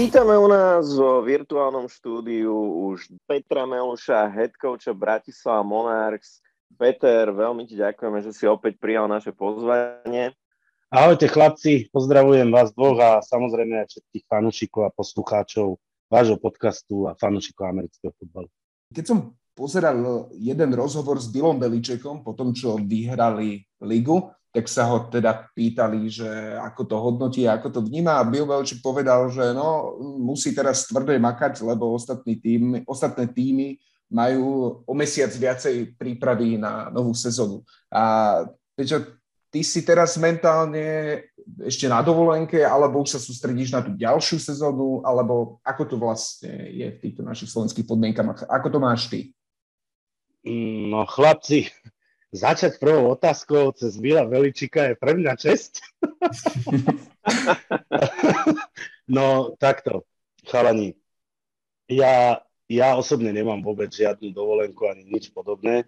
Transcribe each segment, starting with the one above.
Vítame u nás vo virtuálnom štúdiu už Petra Meluša, head coacha Bratislava Monarchs. Peter, veľmi ti ďakujeme, že si opäť prijal naše pozvanie. Ahojte chlapci, pozdravujem vás dvoch a samozrejme aj všetkých fanúšikov a poslucháčov vášho podcastu a fanúšikov amerického futbalu. Keď som pozeral jeden rozhovor s Billom Beličekom po tom, čo vyhrali ligu, tak sa ho teda pýtali, že ako to hodnotí, ako to vníma a Bill Belichick povedal, že no, musí teraz tvrdé makať, lebo ostatní tým, ostatné týmy majú o mesiac viacej prípravy na novú sezónu. A Peťo, ty si teraz mentálne ešte na dovolenke, alebo už sa sústredíš na tú ďalšiu sezónu, alebo ako to vlastne je v týchto našich slovenských podmienkach? Ako to máš ty? No chlapci, Začať prvou otázkou cez Vila Veličika je pre mňa čest. no takto, chalani. Ja, ja osobne nemám vôbec žiadnu dovolenku ani nič podobné.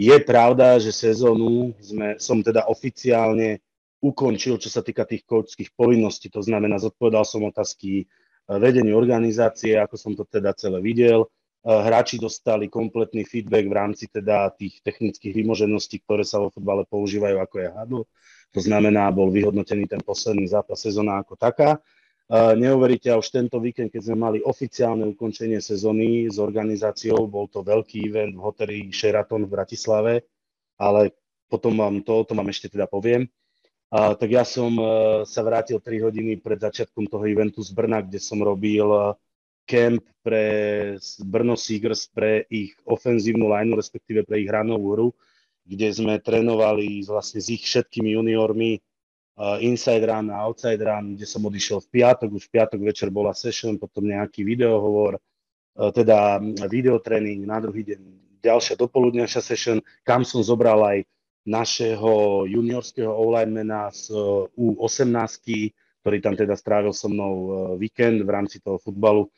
Je pravda, že sezónu sme, som teda oficiálne ukončil, čo sa týka tých coachských povinností. To znamená, zodpovedal som otázky vedení organizácie, ako som to teda celé videl hráči dostali kompletný feedback v rámci teda tých technických vymožeností, ktoré sa vo futbale používajú, ako je hadl. To znamená, bol vyhodnotený ten posledný zápas sezóna ako taká. Eh, neuveríte, už tento víkend, keď sme mali oficiálne ukončenie sezóny s organizáciou, bol to veľký event v hoteli Sheraton v Bratislave, ale potom vám to, to vám ešte teda poviem. A, tak ja som sa vrátil 3 hodiny pred začiatkom toho eventu z Brna, kde som robil camp pre Brno Seagers pre ich ofenzívnu lineu, respektíve pre ich hranovú hru, kde sme trénovali vlastne s ich všetkými juniormi uh, inside run a outside run, kde som odišiel v piatok, už v piatok večer bola session, potom nejaký videohovor, uh, teda videotréning, na druhý deň ďalšia dopoludňajšia session, kam som zobral aj našeho juniorského online mena z uh, U18, ktorý tam teda strávil so mnou víkend v rámci toho futbalu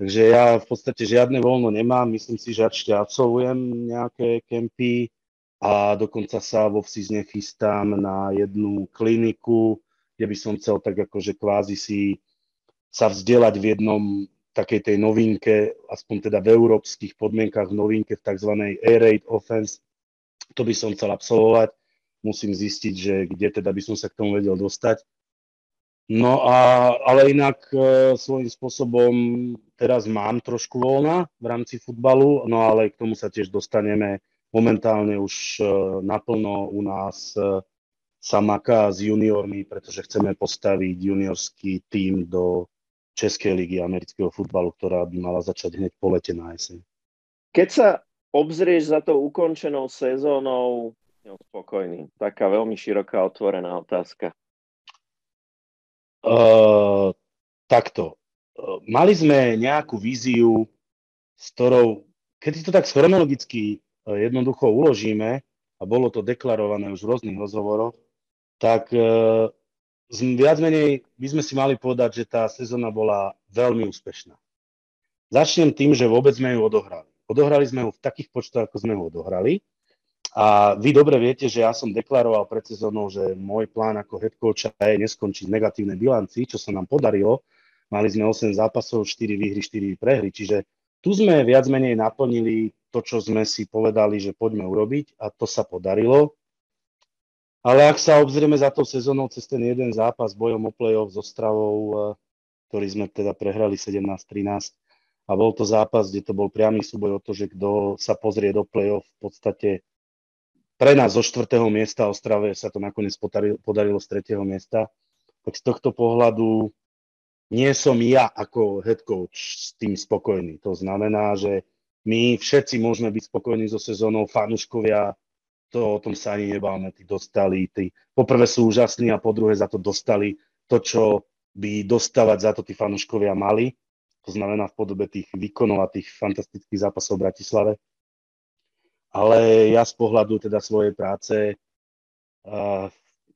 Takže ja v podstate žiadne voľno nemám, myslím si, že ešte absolvujem nejaké kempy a dokonca sa vo seasone chystám na jednu kliniku, kde by som chcel tak akože kvázi si sa vzdelať v jednom takej tej novinke, aspoň teda v európskych podmienkach v novinke v tzv. air raid offense. To by som chcel absolvovať. Musím zistiť, že kde teda by som sa k tomu vedel dostať. No a, ale inak e, svojím spôsobom teraz mám trošku voľna v rámci futbalu, no ale k tomu sa tiež dostaneme momentálne už e, naplno u nás e, sa maká s juniormi, pretože chceme postaviť juniorský tím do Českej ligy amerického futbalu, ktorá by mala začať hneď po lete na jeseň. Keď sa obzrieš za tou ukončenou sezónou, spokojný. Taká veľmi široká otvorená otázka. Uh, takto. Uh, mali sme nejakú víziu, s ktorou, keď si to tak chronologicky uh, jednoducho uložíme, a bolo to deklarované už v rôznych rozhovoroch, tak uh, viac menej by sme si mali povedať, že tá sezóna bola veľmi úspešná. Začnem tým, že vôbec sme ju odohrali. Odohrali sme ju v takých počtoch, ako sme ju odohrali. A vy dobre viete, že ja som deklaroval pred sezónou, že môj plán ako head coacha je neskončiť negatívne bilanci, čo sa nám podarilo. Mali sme 8 zápasov, 4 výhry, 4 prehry, čiže tu sme viac menej naplnili to, čo sme si povedali, že poďme urobiť a to sa podarilo. Ale ak sa obzrieme za tou sezónou cez ten jeden zápas bojom o play-off s Ostravou, eh, ktorý sme teda prehrali 17-13 a bol to zápas, kde to bol priamy súboj o to, že kto sa pozrie do play-off v podstate pre nás zo štvrtého miesta Ostrave sa to nakoniec podarilo, podarilo z tretieho miesta. Tak z tohto pohľadu nie som ja ako head coach s tým spokojný. To znamená, že my všetci môžeme byť spokojní so sezónou, fanúškovia, to o tom sa ani nebáme, tí dostali, tí poprvé sú úžasní a po druhé za to dostali to, čo by dostávať za to tí fanúškovia mali. To znamená v podobe tých výkonov a tých fantastických zápasov v Bratislave ale ja z pohľadu teda svojej práce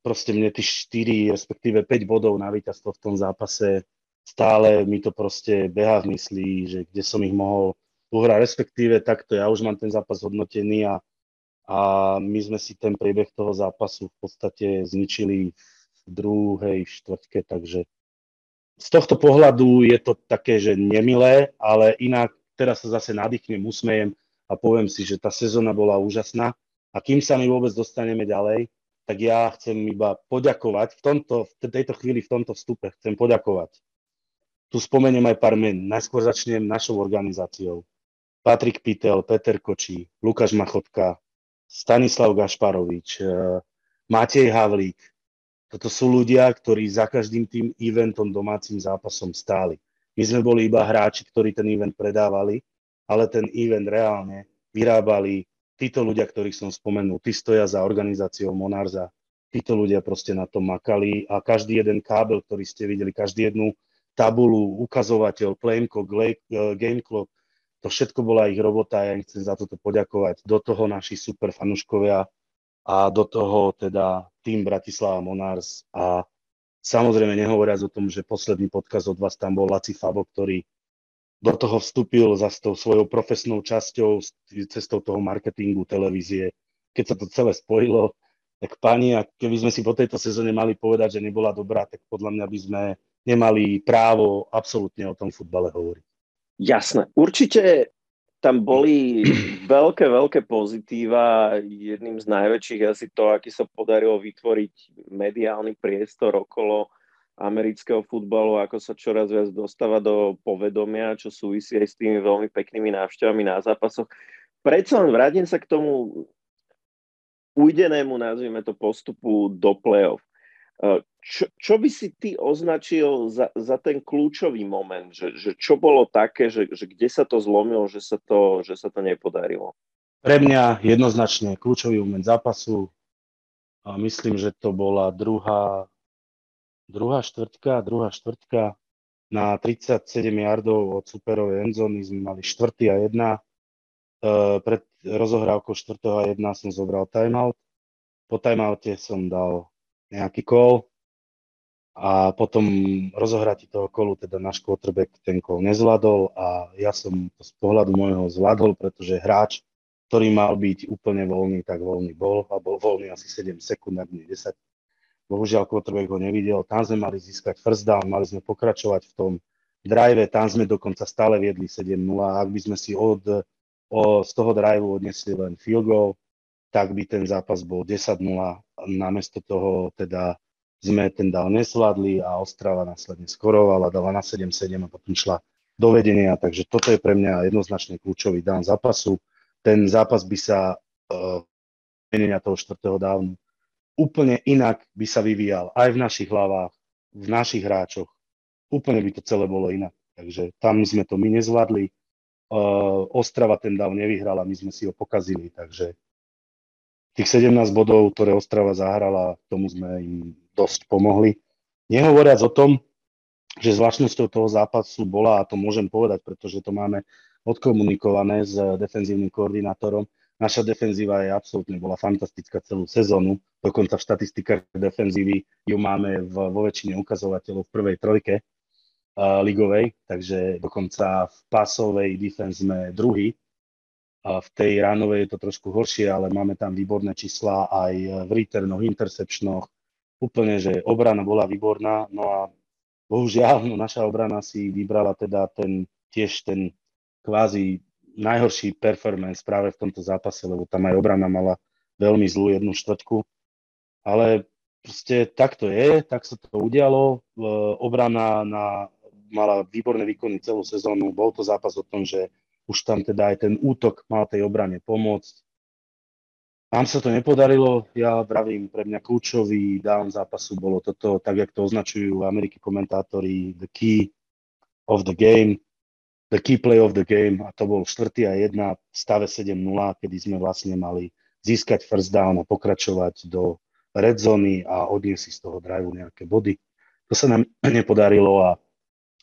proste mne tí 4, respektíve 5 bodov na víťazstvo v tom zápase stále mi to proste beha v mysli, že kde som ich mohol uhrať, respektíve takto ja už mám ten zápas hodnotený a, a my sme si ten priebeh toho zápasu v podstate zničili v druhej štvrtke, takže z tohto pohľadu je to také, že nemilé, ale inak teraz sa zase nadýchnem, usmejem a poviem si, že tá sezóna bola úžasná a kým sa my vôbec dostaneme ďalej, tak ja chcem iba poďakovať v, tomto, v tejto chvíli, v tomto vstupe, chcem poďakovať. Tu spomeniem aj pár men. Najskôr začnem našou organizáciou. Patrik Pitel, Peter Kočí, Lukáš Machotka, Stanislav Gašparovič, eh, Matej Havlík. Toto sú ľudia, ktorí za každým tým eventom, domácim zápasom stáli. My sme boli iba hráči, ktorí ten event predávali, ale ten event reálne vyrábali títo ľudia, ktorých som spomenul, tí stoja za organizáciou Monarza, títo ľudia proste na tom makali a každý jeden kábel, ktorý ste videli, každý jednu tabulu, ukazovateľ, playclock, e, game clock, to všetko bola ich robota a ja im chcem za toto poďakovať. Do toho naši super fanúškovia a do toho teda tým Bratislava Monars a samozrejme nehovoriac o tom, že posledný podkaz od vás tam bol Laci Fabo, ktorý do toho vstúpil za s tou svojou profesnou časťou, cestou toho marketingu, televízie. Keď sa to celé spojilo, tak pani, a keby sme si po tejto sezóne mali povedať, že nebola dobrá, tak podľa mňa by sme nemali právo absolútne o tom futbale hovoriť. Jasné. Určite tam boli veľké, veľké pozitíva. Jedným z najväčších asi to, aký sa podarilo vytvoriť mediálny priestor okolo amerického futbalu, ako sa čoraz viac dostáva do povedomia, čo súvisí aj s tými veľmi peknými návštevami na zápasoch. Predsa len vrátim sa k tomu ujdenému, nazvime to, postupu do play-off. E, čo, čo by si ty označil za, za ten kľúčový moment? Že, že čo bolo také, že, že kde sa to zlomilo, že sa to, že sa to nepodarilo? Pre mňa jednoznačne kľúčový moment zápasu. A myslím, že to bola druhá druhá štvrtka, druhá štvrtka na 37 yardov od superovej endzóny sme mali štvrtý a jedna. E, pred rozohrávkou štvrtého a jedna som zobral timeout. Po timeoute som dal nejaký call a potom rozohratí toho kolu teda náš quarterback ten call nezvládol a ja som to z pohľadu môjho zvládol, pretože hráč, ktorý mal byť úplne voľný, tak voľný bol a bol voľný asi 7 sekúnd, ak nie 10 Bohužiaľ, quarterback ho nevidel. Tam sme mali získať first down, mali sme pokračovať v tom drive, tam sme dokonca stále viedli 7-0. Ak by sme si od, o, z toho drive odnesli len field goal, tak by ten zápas bol 10-0. Namiesto toho teda sme ten dal nesvládli a Ostrava následne skorovala, dala na 7-7 a potom šla do vedenia. Takže toto je pre mňa jednoznačne kľúčový dán zápasu. Ten zápas by sa uh, menenia toho štvrtého dávnu úplne inak by sa vyvíjal aj v našich hlavách, v našich hráčoch. Úplne by to celé bolo inak. Takže tam sme to my nezvládli. Uh, Ostrava ten dav nevyhrala, my sme si ho pokazili, takže tých 17 bodov, ktoré Ostrava zahrala, tomu sme im dosť pomohli. Nehovoriac o tom, že zvláštnosťou toho zápasu bola, a to môžem povedať, pretože to máme odkomunikované s defenzívnym koordinátorom, Naša defenzíva je absolútne, bola fantastická celú sezónu. Dokonca v štatistikách defenzívy ju máme v, vo väčšine ukazovateľov v prvej trojke uh, ligovej, takže dokonca v pasovej defense sme druhý. A v tej ránovej je to trošku horšie, ale máme tam výborné čísla aj v returnoch, intercepčnoch. Úplne, že obrana bola výborná, no a bohužiaľ, no naša obrana si vybrala teda ten, tiež ten kvázi najhorší performance práve v tomto zápase, lebo tam aj obrana mala veľmi zlú jednu štvrtku. Ale proste tak to je, tak sa to udialo. Obrana na, mala výborné výkony celú sezónu. Bol to zápas o tom, že už tam teda aj ten útok mal tej obrane pomôcť. Nám sa to nepodarilo, ja vravím, pre mňa kľúčový down zápasu bolo toto, tak jak to označujú Ameriky komentátori, the key of the game, the key play of the game a to bol 4. a 1 v stave 7-0, kedy sme vlastne mali získať first down a pokračovať do red zóny a odniesť si z toho driveu nejaké body. To sa nám nepodarilo a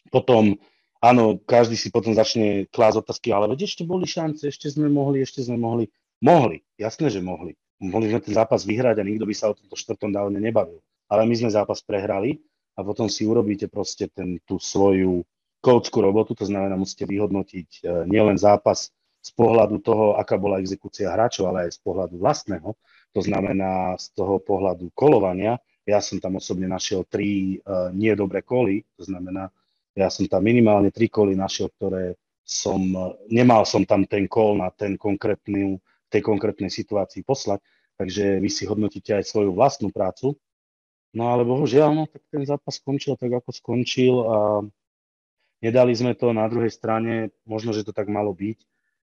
potom, áno, každý si potom začne klásť otázky, ale veď ešte boli šance, ešte sme mohli, ešte sme mohli. Mohli, jasné, že mohli. Mohli sme ten zápas vyhrať a nikto by sa o tomto štvrtom dávne nebavil. Ale my sme zápas prehrali a potom si urobíte proste ten, tú svoju coachskú robotu, to znamená, musíte vyhodnotiť e, nielen zápas z pohľadu toho, aká bola exekúcia hráčov, ale aj z pohľadu vlastného, to znamená z toho pohľadu kolovania, Ja som tam osobne našiel tri uh, nie dobré koly, to znamená, ja som tam minimálne tri koly našiel, ktoré som, uh, nemal som tam ten kol na ten konkrétny, tej konkrétnej situácii poslať, takže vy si hodnotíte aj svoju vlastnú prácu. No ale bohužiaľ, no, tak ten zápas skončil tak, ako skončil a nedali sme to na druhej strane, možno, že to tak malo byť,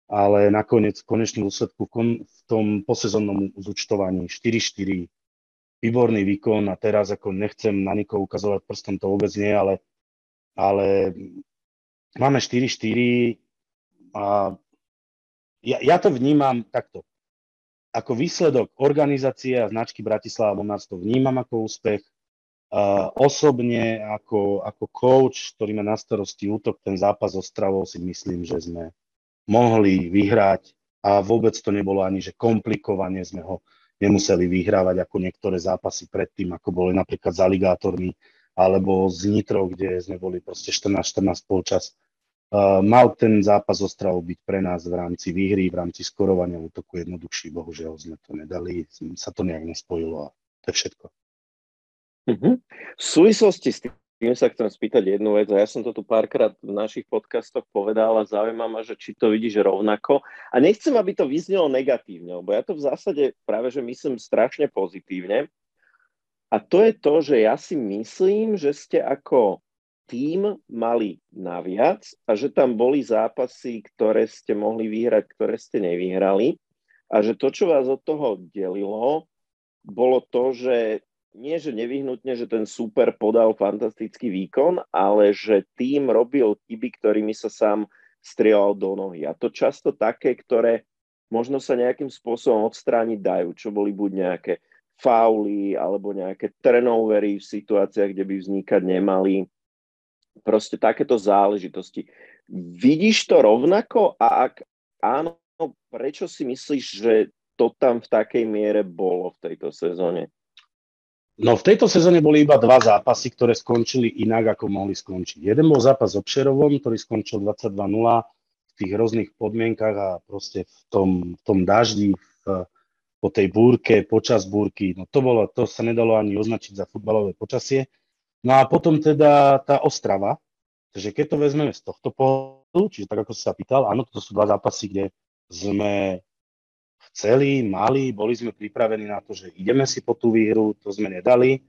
ale nakoniec v konečnom úsledku v tom posezonnom zúčtovaní 4-4, výborný výkon a teraz ako nechcem na nikoho ukazovať prstom, to vôbec nie, ale, ale máme 4-4 a ja, ja to vnímam takto. Ako výsledok organizácie a značky Bratislava Monars to vnímam ako úspech. Uh, osobne ako, ako coach, ktorý má na starosti útok, ten zápas s Ostravou si myslím, že sme mohli vyhrať a vôbec to nebolo ani, že komplikovane sme ho nemuseli vyhrávať ako niektoré zápasy predtým, ako boli napríklad s aligátormi alebo z Nitro, kde sme boli proste 14-14 polčas. Uh, mal ten zápas Ostravou byť pre nás v rámci výhry, v rámci skorovania útoku jednoduchší, bohužiaľ sme to nedali, sa to nejak nespojilo a to je všetko. Uh-huh. V súvislosti s tým sa chcem spýtať jednu vec, ja som to tu párkrát v našich podcastoch povedal a zaujíma ma, že či to vidíš rovnako. A nechcem, aby to vyznelo negatívne, lebo ja to v zásade práve, že myslím strašne pozitívne. A to je to, že ja si myslím, že ste ako tým mali naviac a že tam boli zápasy, ktoré ste mohli vyhrať, ktoré ste nevyhrali. A že to, čo vás od toho delilo, bolo to, že nie, že nevyhnutne, že ten super podal fantastický výkon, ale že tým robil chyby, ktorými sa sám strieľal do nohy. A to často také, ktoré možno sa nejakým spôsobom odstrániť dajú, čo boli buď nejaké fauly alebo nejaké turnovery v situáciách, kde by vznikať nemali. Proste takéto záležitosti. Vidíš to rovnako a ak áno, prečo si myslíš, že to tam v takej miere bolo v tejto sezóne? No v tejto sezóne boli iba dva zápasy, ktoré skončili inak, ako mohli skončiť. Jeden bol zápas s Obšerovom, ktorý skončil 22-0 v tých rôznych podmienkach a proste v tom, v tom daždi, v, po tej búrke, počas búrky. No to, bolo, to sa nedalo ani označiť za futbalové počasie. No a potom teda tá Ostrava, takže keď to vezmeme z tohto pohľadu, čiže tak ako si sa pýtal, áno, toto sú dva zápasy, kde sme chceli, mali, boli sme pripravení na to, že ideme si po tú výhru, to sme nedali.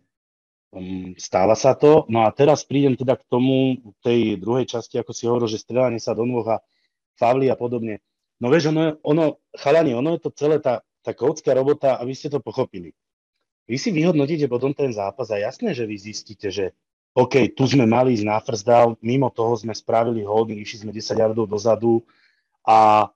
Um, stáva sa to. No a teraz prídem teda k tomu, tej druhej časti, ako si hovoril, že strelanie sa do nôh a favly a podobne. No vieš, ono, ono, chalani, ono je to celé tá, tá koucká robota a vy ste to pochopili. Vy si vyhodnotíte potom ten zápas a jasné, že vy zistíte, že OK, tu sme mali ísť na first down, mimo toho sme spravili holding, išli sme 10 yardov dozadu a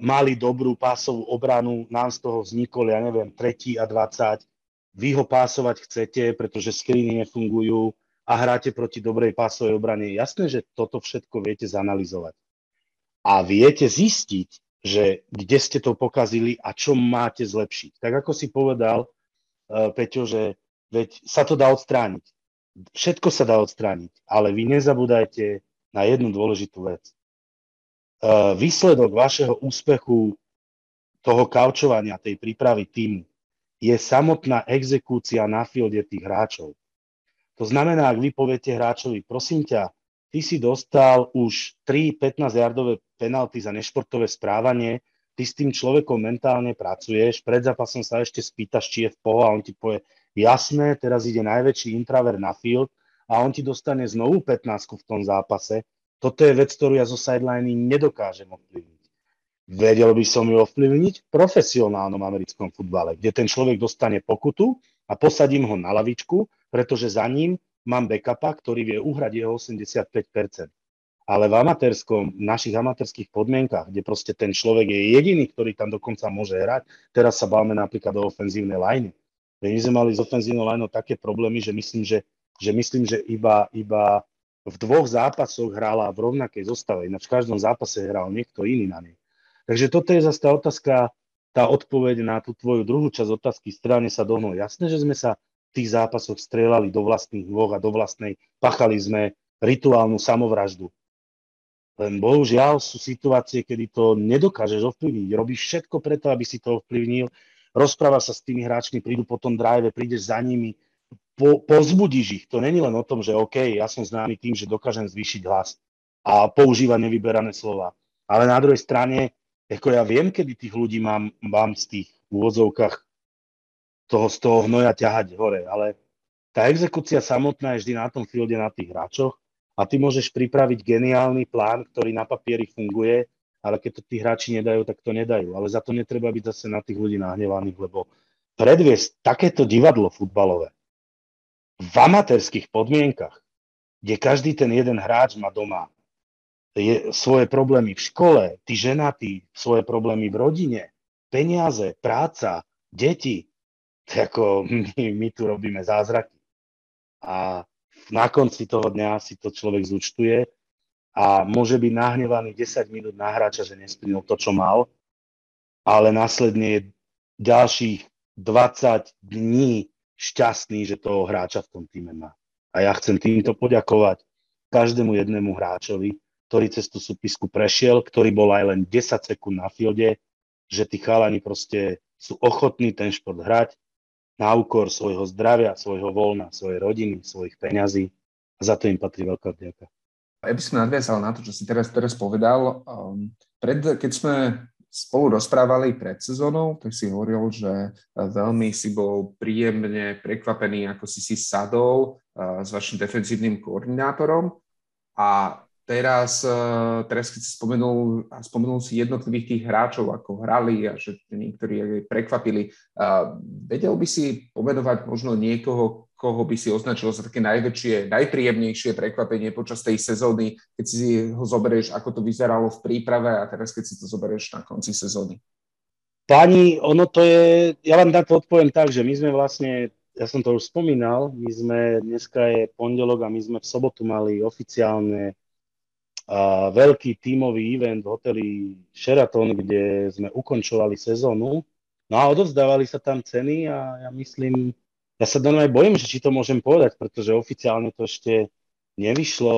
mali dobrú pásovú obranu, nám z toho vznikol, ja neviem, tretí a 20. Vy ho pásovať chcete, pretože screeny nefungujú a hráte proti dobrej pásovej obrane. Jasné, že toto všetko viete zanalizovať. A viete zistiť, že kde ste to pokazili a čo máte zlepšiť. Tak ako si povedal, uh, Peťo, že veď sa to dá odstrániť. Všetko sa dá odstrániť, ale vy nezabúdajte na jednu dôležitú vec. Eh, výsledok vašeho úspechu toho kaučovania, tej prípravy týmu, je samotná exekúcia na fielde tých hráčov. To znamená, ak vy poviete hráčovi, prosím ťa, ty si dostal už 3 15-jardové penalty za nešportové správanie, ty s tým človekom mentálne pracuješ, pred zápasom sa ešte spýtaš, či je v poho a on ti povie, jasné, teraz ide najväčší intraver na field a on ti dostane znovu 15 v tom zápase, toto je vec, ktorú ja zo sideliny nedokážem ovplyvniť. Vedel by som ju ovplyvniť v profesionálnom americkom futbale, kde ten človek dostane pokutu a posadím ho na lavičku, pretože za ním mám backupa, ktorý vie uhrať jeho 85%. Ale v amatérskom, v našich amatérských podmienkach, kde proste ten človek je jediný, ktorý tam dokonca môže hrať, teraz sa bavíme napríklad o ofenzívnej line. My sme mali z ofenzívnou line také problémy, že myslím, že, že, myslím, že iba, iba v dvoch zápasoch hrala v rovnakej zostave, ináč v každom zápase hral niekto iný na nej. Takže toto je zase tá otázka, tá odpoveď na tú tvoju druhú časť otázky, strane sa dohnul. Jasné, že sme sa v tých zápasoch strieľali do vlastných nôh a do vlastnej, pachali sme rituálnu samovraždu. Len bohužiaľ sú situácie, kedy to nedokážeš ovplyvniť. Robíš všetko preto, aby si to ovplyvnil rozpráva sa s tými hráčmi, prídu po tom drive, prídeš za nimi, po, pozbudíš ich. To není len o tom, že OK, ja som známy tým, že dokážem zvýšiť hlas a používať nevyberané slova. Ale na druhej strane, ako ja viem, kedy tých ľudí mám, mám z tých úvodzovkách toho, z toho hnoja ťahať hore, ale tá exekúcia samotná je vždy na tom fielde, na tých hráčoch a ty môžeš pripraviť geniálny plán, ktorý na papieri funguje, ale keď to tí hráči nedajú, tak to nedajú. Ale za to netreba byť zase na tých ľudí nahnevaných, lebo predviesť takéto divadlo futbalové v amatérských podmienkach, kde každý ten jeden hráč má doma je, svoje problémy v škole, tí ženatí, svoje problémy v rodine, peniaze, práca, deti, ako my, my tu robíme zázraky. A na konci toho dňa si to človek zúčtuje a môže byť nahnevaný 10 minút na hráča, že nesplnil to, čo mal, ale následne je ďalších 20 dní šťastný, že toho hráča v tom týme má. A ja chcem týmto poďakovať každému jednému hráčovi, ktorý cez tú súpisku prešiel, ktorý bol aj len 10 sekúnd na fielde, že tí chalani proste sú ochotní ten šport hrať, na úkor svojho zdravia, svojho voľna, svojej rodiny, svojich peňazí. A za to im patrí veľká vďaka. Ja by som nadviazal na to, čo si teraz, teraz povedal. Um, pred, keď sme spolu rozprávali pred sezónou, tak si hovoril, že veľmi si bol príjemne prekvapený, ako si si sadol uh, s vašim defenzívnym koordinátorom. A teraz, eh, teraz keď si spomenul, spomenul si jednotlivých tých hráčov, ako hrali a že niektorí prekvapili, vedel by si pomenovať možno niekoho, koho by si označil za také najväčšie, najpríjemnejšie prekvapenie počas tej sezóny, keď si ho zoberieš, ako to vyzeralo v príprave a teraz keď si to zoberieš na konci sezóny? Pani, ono to je, ja vám na to odpoviem tak, že my sme vlastne, ja som to už spomínal, my sme, dneska je pondelok a my sme v sobotu mali oficiálne a veľký tímový event v hoteli Sheraton, kde sme ukončovali sezónu. No a odovzdávali sa tam ceny a ja myslím, ja sa aj bojím, že či to môžem povedať, pretože oficiálne to ešte nevyšlo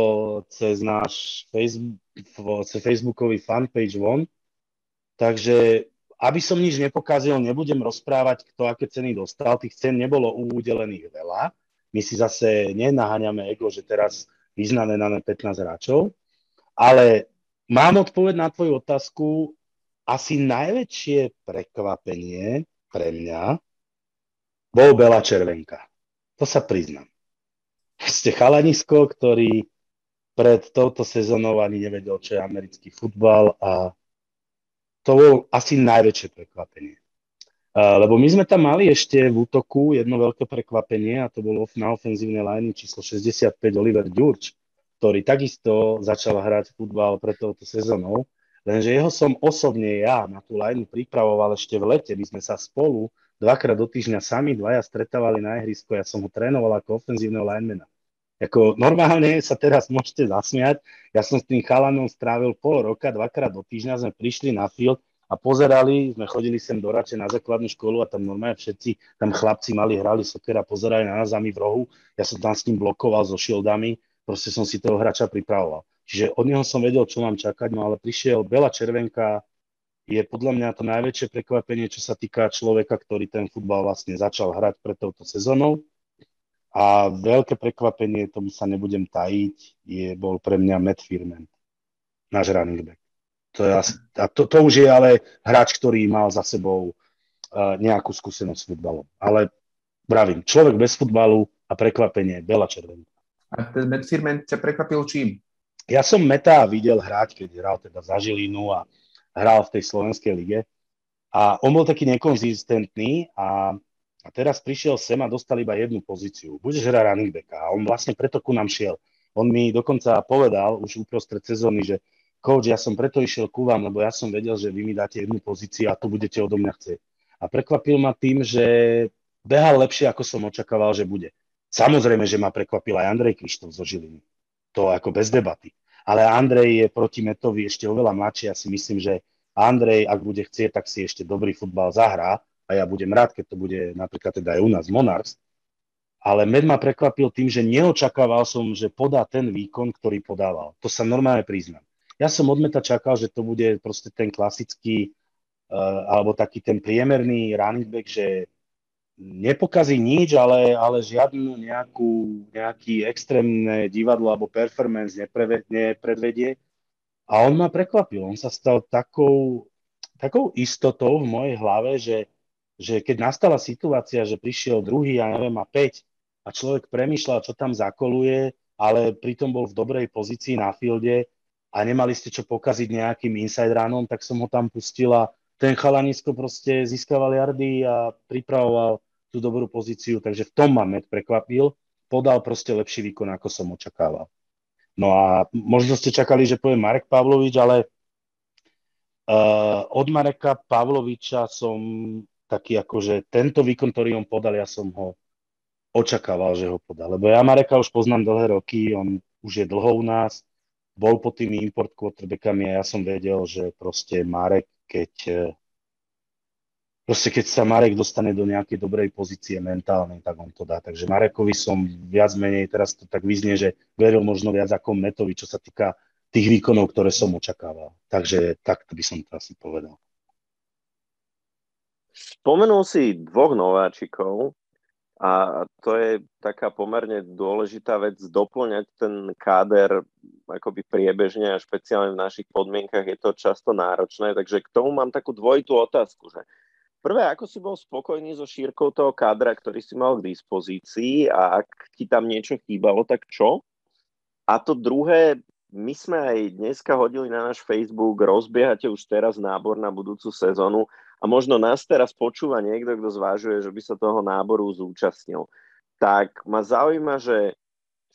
cez náš Facebook, cez Facebookový fanpage von. Takže aby som nič nepokázil, nebudem rozprávať, kto aké ceny dostal. Tých cen nebolo udelených veľa. My si zase nenaháňame ego, že teraz vyznamenáme 15 hráčov. Ale mám odpoveď na tvoju otázku. Asi najväčšie prekvapenie pre mňa bol Bela Červenka. To sa priznám. Ste chalanisko, ktorý pred touto sezónou ani nevedel, čo je americký futbal a to bolo asi najväčšie prekvapenie. Lebo my sme tam mali ešte v útoku jedno veľké prekvapenie a to bolo na ofenzívnej line číslo 65 Oliver Ďurč, ktorý takisto začal hrať futbal pred touto sezónou, lenže jeho som osobne ja na tú lineu pripravoval ešte v lete. My sme sa spolu dvakrát do týždňa sami dvaja stretávali na ihrisku, ja som ho trénoval ako ofenzívneho linemana. Ako normálne sa teraz môžete zasmiať, ja som s tým chalanom strávil pol roka, dvakrát do týždňa sme prišli na field a pozerali, sme chodili sem do Rače na základnú školu a tam normálne všetci, tam chlapci mali, hrali sokera, pozerali na nás a my v rohu, ja som tam s ním blokoval so šildami proste som si toho hráča pripravoval. Čiže od neho som vedel, čo mám čakať, no ale prišiel Bela Červenka, je podľa mňa to najväčšie prekvapenie, čo sa týka človeka, ktorý ten futbal vlastne začal hrať pred touto sezónou. A veľké prekvapenie, tomu sa nebudem tajiť, je, bol pre mňa Matt Firman, náš running back. To, je asi, a to, to už je ale hráč, ktorý mal za sebou uh, nejakú skúsenosť s futbalom. Ale pravím, človek bez futbalu a prekvapenie, Bela Červenka. A ten Matt Firman ťa prekvapil čím? Ja som Meta videl hrať, keď hral teda za Žilinu a hral v tej slovenskej lige. A on bol taký nekonzistentný a, a teraz prišiel sem a dostal iba jednu pozíciu. Budeš hrať running backa. A on vlastne preto ku nám šiel. On mi dokonca povedal už uprostred sezóny, že coach, ja som preto išiel ku vám, lebo ja som vedel, že vy mi dáte jednu pozíciu a to budete odo mňa chcieť. A prekvapil ma tým, že behal lepšie, ako som očakával, že bude. Samozrejme, že ma prekvapil aj Andrej Krištof zo Žiliny. To ako bez debaty. Ale Andrej je proti Metovi ešte oveľa mladší. Ja si myslím, že Andrej, ak bude chcieť, tak si ešte dobrý futbal zahrá a ja budem rád, keď to bude napríklad teda aj u nás Monarchs. Ale Med ma prekvapil tým, že neočakával som, že podá ten výkon, ktorý podával. To sa normálne priznám. Ja som od Meta čakal, že to bude proste ten klasický alebo taký ten priemerný running back, že nepokazí nič, ale, ale žiadnu nejakú, nejaký extrémne divadlo alebo performance nepredvedie. A on ma prekvapil. On sa stal takou, takou istotou v mojej hlave, že, že keď nastala situácia, že prišiel druhý, ja neviem, a 5 a človek premýšľal, čo tam zakoluje, ale pritom bol v dobrej pozícii na fielde a nemali ste čo pokaziť nejakým inside runom, tak som ho tam pustil a ten chalanisko proste získaval jardy a pripravoval tú dobrú pozíciu, takže v tom ma Med prekvapil. Podal proste lepší výkon, ako som očakával. No a možno ste čakali, že poviem Marek Pavlovič, ale uh, od Mareka Pavloviča som taký akože tento výkon, ktorý on podal, ja som ho očakával, že ho podá. Lebo ja Mareka už poznám dlhé roky, on už je dlho u nás, bol pod tými import quarterbackami a ja som vedel, že proste Marek, keď proste keď sa Marek dostane do nejakej dobrej pozície mentálnej, tak on to dá. Takže Marekovi som viac menej, teraz to tak vyznie, že veril možno viac ako Metovi, čo sa týka tých výkonov, ktoré som očakával. Takže takto by som to asi povedal. Spomenul si dvoch nováčikov, a to je taká pomerne dôležitá vec, doplňať ten káder akoby priebežne a špeciálne v našich podmienkach je to často náročné, takže k tomu mám takú dvojitú otázku, že prvé, ako si bol spokojný so šírkou toho kádra, ktorý si mal k dispozícii a ak ti tam niečo chýbalo, tak čo? A to druhé, my sme aj dneska hodili na náš Facebook, rozbiehate už teraz nábor na budúcu sezónu a možno nás teraz počúva niekto, kto zvážuje, že by sa toho náboru zúčastnil. Tak ma zaujíma, že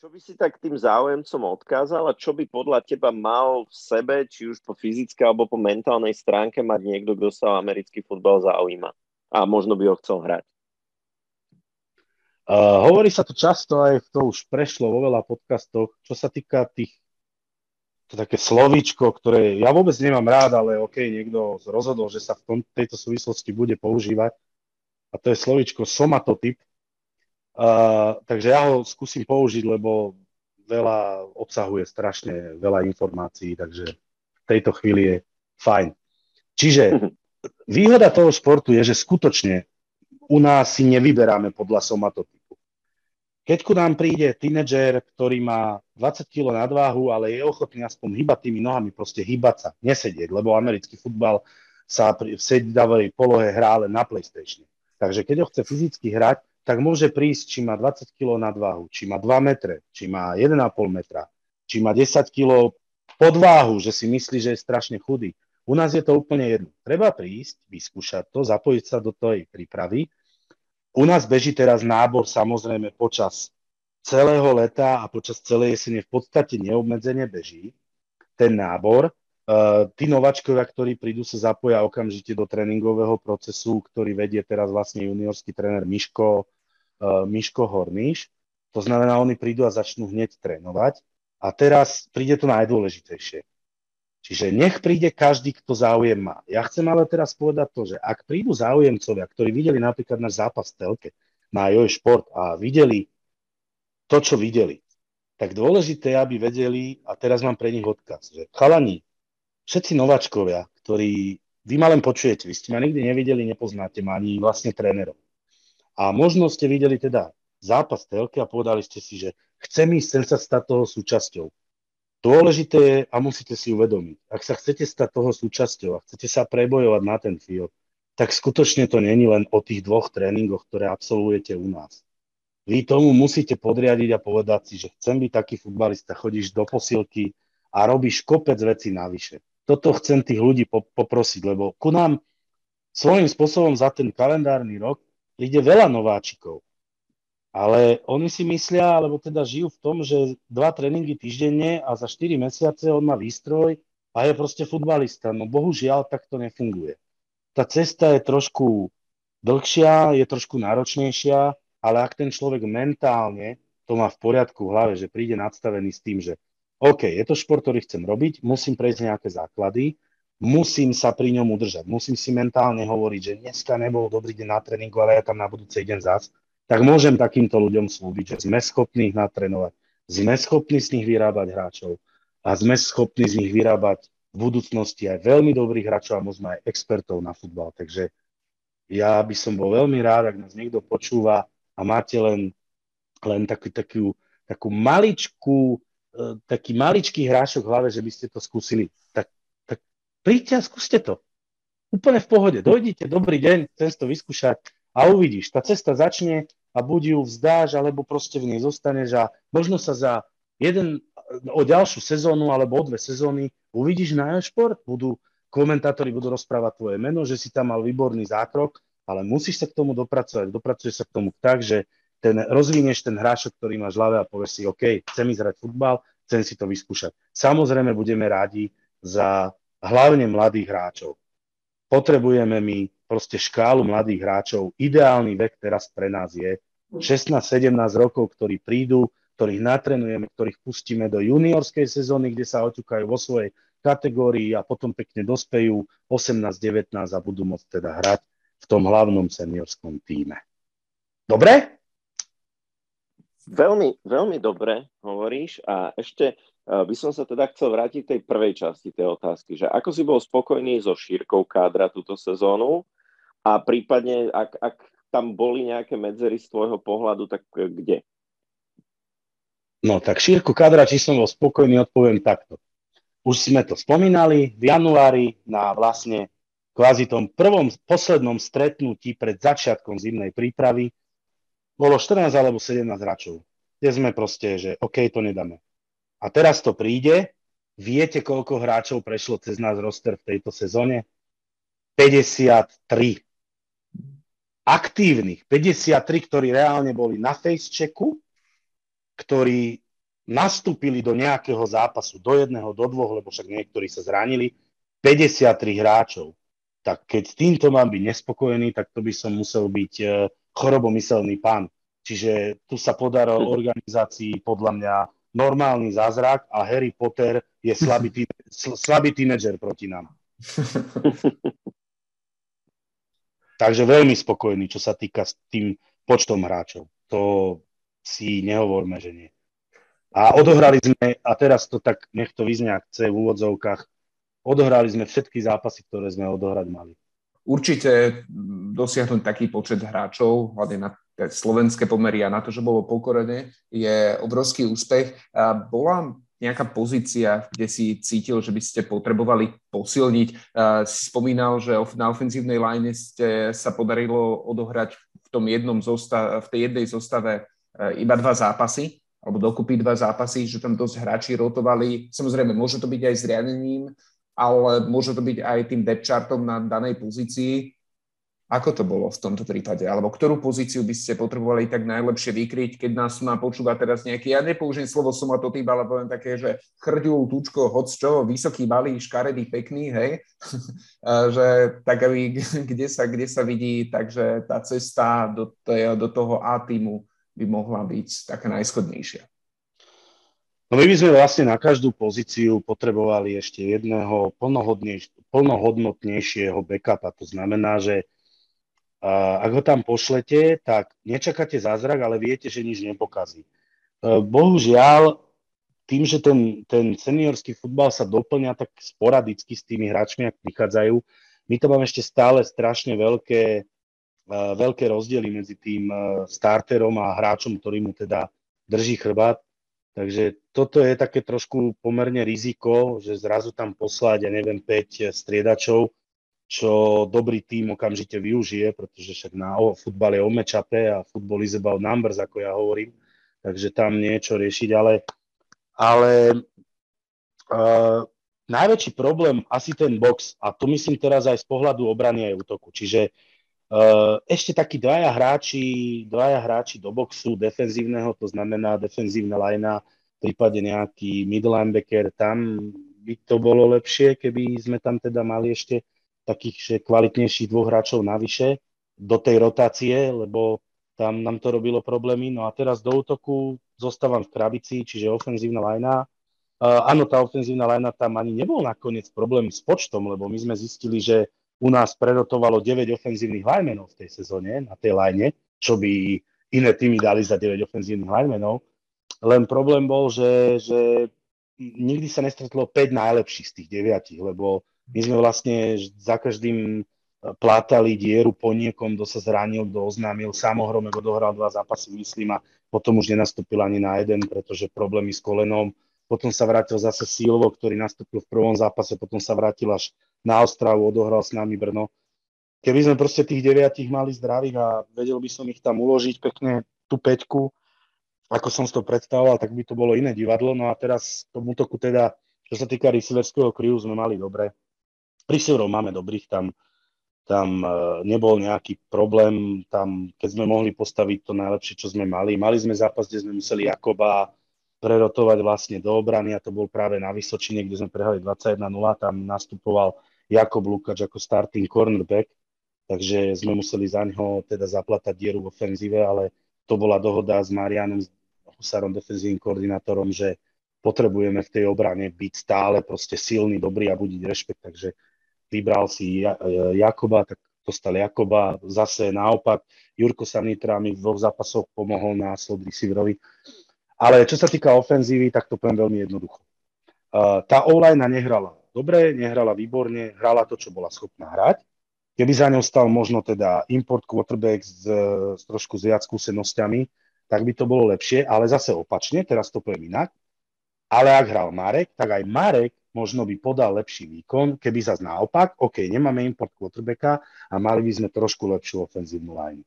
čo by si tak tým záujemcom odkázal a čo by podľa teba mal v sebe, či už po fyzickej alebo po mentálnej stránke mať niekto, kto sa o americký futbal zaujíma a možno by ho chcel hrať? Uh, hovorí sa to často, aj to už prešlo vo veľa podcastoch, čo sa týka tých to také slovíčko, ktoré ja vôbec nemám rád, ale OK, niekto rozhodol, že sa v tom, tejto súvislosti bude používať. A to je slovíčko somatotyp. Uh, takže ja ho skúsim použiť, lebo veľa obsahuje strašne veľa informácií, takže v tejto chvíli je fajn. Čiže výhoda toho športu je, že skutočne u nás si nevyberáme podľa somatotypu. Keď ku nám príde tínedžer, ktorý má 20 kg nadváhu, ale je ochotný aspoň hýbať tými nohami, proste hýbať sa, nesedieť, lebo americký futbal sa v sedavej polohe hrá len na PlayStation. Takže keď ho chce fyzicky hrať, tak môže prísť, či má 20 kg nadváhu, či má 2 metre, či má 1,5 metra, či má 10 kg podváhu, že si myslí, že je strašne chudý. U nás je to úplne jedno. Treba prísť, vyskúšať to, zapojiť sa do tej prípravy u nás beží teraz nábor samozrejme počas celého leta a počas celej jesene v podstate neobmedzene beží ten nábor. Uh, tí nováčkovia, ktorí prídu, sa zapoja okamžite do tréningového procesu, ktorý vedie teraz vlastne juniorský tréner Miško, uh, Miško Horníš. To znamená, oni prídu a začnú hneď trénovať. A teraz príde to najdôležitejšie. Čiže nech príde každý, kto záujem má. Ja chcem ale teraz povedať to, že ak prídu záujemcovia, ktorí videli napríklad náš zápas v telke na Joj Šport a videli to, čo videli, tak dôležité je, aby vedeli, a teraz mám pre nich odkaz, že chalani, všetci nováčkovia, ktorí vy ma len počujete, vy ste ma nikdy nevideli, nepoznáte ma ani vlastne trénerov. A možno ste videli teda zápas telke a povedali ste si, že chcem ísť, chcem sa stať toho súčasťou. Dôležité je, a musíte si uvedomiť, ak sa chcete stať toho súčasťou a chcete sa prebojovať na ten field, tak skutočne to není len o tých dvoch tréningoch, ktoré absolvujete u nás. Vy tomu musíte podriadiť a povedať si, že chcem byť taký futbalista, chodíš do posilky a robíš kopec vecí navyše. Toto chcem tých ľudí poprosiť, lebo ku nám svojím spôsobom za ten kalendárny rok ide veľa nováčikov. Ale oni si myslia, alebo teda žijú v tom, že dva tréningy týždenne a za 4 mesiace on má výstroj a je proste futbalista. No bohužiaľ, tak to nefunguje. Tá cesta je trošku dlhšia, je trošku náročnejšia, ale ak ten človek mentálne to má v poriadku v hlave, že príde nadstavený s tým, že OK, je to šport, ktorý chcem robiť, musím prejsť nejaké základy, musím sa pri ňom udržať, musím si mentálne hovoriť, že dneska nebol dobrý deň na tréningu, ale ja tam na budúci deň zás tak môžem takýmto ľuďom slúbiť, že sme schopní ich natrénovať, sme schopní z nich vyrábať hráčov a sme schopní z nich vyrábať v budúcnosti aj veľmi dobrých hráčov a možno aj expertov na futbal. Takže ja by som bol veľmi rád, ak nás niekto počúva a máte len, len takú, takú, takú maličkú, taký maličký hrášok v hlave, že by ste to skúsili, tak, tak príďte a skúste to. Úplne v pohode. Dojdite, dobrý deň, chcem to vyskúšať a uvidíš. Tá cesta začne a buď ju vzdáš, alebo proste v nej zostaneš a možno sa za jeden, o ďalšiu sezónu alebo o dve sezóny uvidíš na šport, budú komentátori budú rozprávať tvoje meno, že si tam mal výborný zákrok ale musíš sa k tomu dopracovať. Dopracuješ sa k tomu tak, že ten, rozvinieš ten hráčok, ktorý máš v a povieš si, OK, chcem ísť hrať futbal, chcem si to vyskúšať. Samozrejme budeme rádi za hlavne mladých hráčov. Potrebujeme my proste škálu mladých hráčov. Ideálny vek teraz pre nás je 16-17 rokov, ktorí prídu, ktorých natrenujeme, ktorých pustíme do juniorskej sezóny, kde sa oťukajú vo svojej kategórii a potom pekne dospejú 18-19 a budú môcť teda hrať v tom hlavnom seniorskom týme. Dobre? Veľmi, veľmi dobre hovoríš a ešte uh, by som sa teda chcel vrátiť k tej prvej časti tej otázky, že ako si bol spokojný so šírkou kádra túto sezónu a prípadne, ak, ak tam boli nejaké medzery z tvojho pohľadu, tak kde? No tak šírku kádra, či som bol spokojný, odpoviem takto. Už sme to spomínali, v januári na vlastne kvázi tom prvom, poslednom stretnutí pred začiatkom zimnej prípravy bolo 14 alebo 17 hráčov. Kde sme proste, že OK, to nedáme. A teraz to príde, viete, koľko hráčov prešlo cez nás roster v tejto sezóne? 53. Aktívnych. 53, ktorí reálne boli na facechecku, ktorí nastúpili do nejakého zápasu, do jedného, do dvoch, lebo však niektorí sa zranili, 53 hráčov tak keď týmto mám byť nespokojný, tak to by som musel byť e, chorobomyselný pán. Čiže tu sa podaril organizácii podľa mňa normálny zázrak a Harry Potter je slabý, tí, slabý tínedžer proti nám. Takže veľmi spokojný, čo sa týka s tým počtom hráčov. To si nehovorme, že nie. A odohrali sme, a teraz to tak, nech to vyzne, ak chce v úvodzovkách, odohrali sme všetky zápasy, ktoré sme odohrať mali. Určite dosiahnuť taký počet hráčov, hlavne na slovenské pomery a na to, že bolo pokorené, je obrovský úspech. Bola nejaká pozícia, kde si cítil, že by ste potrebovali posilniť. Si spomínal, že na ofenzívnej line ste sa podarilo odohrať v, tom jednom zosta- v tej jednej zostave e, iba dva zápasy, alebo dokupy dva zápasy, že tam dosť hráči rotovali. Samozrejme, môže to byť aj zriadením ale môže to byť aj tým depth chartom na danej pozícii. Ako to bolo v tomto prípade? Alebo ktorú pozíciu by ste potrebovali tak najlepšie vykryť, keď nás má počúva teraz nejaký, ja nepoužijem slovo typ, ale poviem také, že chrďul, tučko, hoc čo, vysoký, malý, škaredý, pekný, hej? že tak aby, kde sa, kde sa vidí, takže tá cesta do, do toho A týmu by mohla byť taká najschodnejšia. No my by sme vlastne na každú pozíciu potrebovali ešte jedného plnohodnotnejšieho backupa. To znamená, že uh, ak ho tam pošlete, tak nečakáte zázrak, ale viete, že nič nepokazí. Uh, bohužiaľ, tým, že ten, ten seniorský futbal sa doplňa tak sporadicky s tými hráčmi, ak prichádzajú, my to máme ešte stále strašne veľké, uh, veľké rozdiely medzi tým starterom a hráčom, ktorý mu teda drží chrbát Takže toto je také trošku pomerne riziko, že zrazu tam poslať, ja neviem, 5 striedačov, čo dobrý tým okamžite využije, pretože však na futbal je o a futbol is about numbers, ako ja hovorím, takže tam niečo riešiť, ale, ale uh, najväčší problém asi ten box, a to myslím teraz aj z pohľadu obrany aj útoku, čiže Uh, ešte takí dvaja hráči, dvaja hráči do boxu defenzívneho, to znamená defenzívna lajna, v prípade nejaký middle linebacker, tam by to bolo lepšie, keby sme tam teda mali ešte takých že kvalitnejších dvoch hráčov navyše do tej rotácie, lebo tam nám to robilo problémy. No a teraz do útoku zostávam v krabici, čiže ofenzívna lajna. Uh, áno, tá ofenzívna lajna tam ani nebol nakoniec problém s počtom, lebo my sme zistili, že u nás prerotovalo 9 ofenzívnych linemenov v tej sezóne na tej line, čo by iné týmy dali za 9 ofenzívnych linemenov. Len problém bol, že, že nikdy sa nestretlo 5 najlepších z tých 9, lebo my sme vlastne za každým plátali dieru po niekom, kto sa zranil, kto oznámil. Sám Ohromek odohral dva zápasy, myslím, a potom už nenastúpil ani na jeden, pretože problémy s kolenom. Potom sa vrátil zase Silvo, ktorý nastúpil v prvom zápase, potom sa vrátil až na Ostravu, odohral s nami Brno. Keby sme proste tých deviatich mali zdravých a vedel by som ich tam uložiť pekne tú peťku, ako som si to predstavoval, tak by to bolo iné divadlo. No a teraz v tom útoku teda, čo sa týka receiverského kriu, sme mali dobre. Receiverov máme dobrých, tam tam e, nebol nejaký problém, tam keď sme mohli postaviť to najlepšie, čo sme mali. Mali sme zápas, kde sme museli Jakoba prerotovať vlastne do obrany a to bol práve na Vysočine, kde sme prehrali 21-0, tam nastupoval Jakob Lukač ako starting cornerback, takže sme museli za ňo teda zaplatať dieru v ofenzíve, ale to bola dohoda s Marianom Husarom, defenzívnym koordinátorom, že potrebujeme v tej obrane byť stále proste silný, dobrý a budiť rešpekt, takže vybral si Jakoba, tak dostal Jakoba. Zase naopak, Jurko Sanitra mi v dvoch zápasoch pomohol na slot receiverovi. Ale čo sa týka ofenzívy, tak to poviem veľmi jednoducho. Tá online nehrala dobre, nehrala výborne, hrala to, čo bola schopná hrať. Keby za ňou stal možno teda import quarterback s, s trošku s viac skúsenosťami, tak by to bolo lepšie, ale zase opačne, teraz to poviem inak. Ale ak hral Marek, tak aj Marek možno by podal lepší výkon, keby zase naopak, OK, nemáme import quarterbacka a mali by sme trošku lepšiu ofenzívnu line.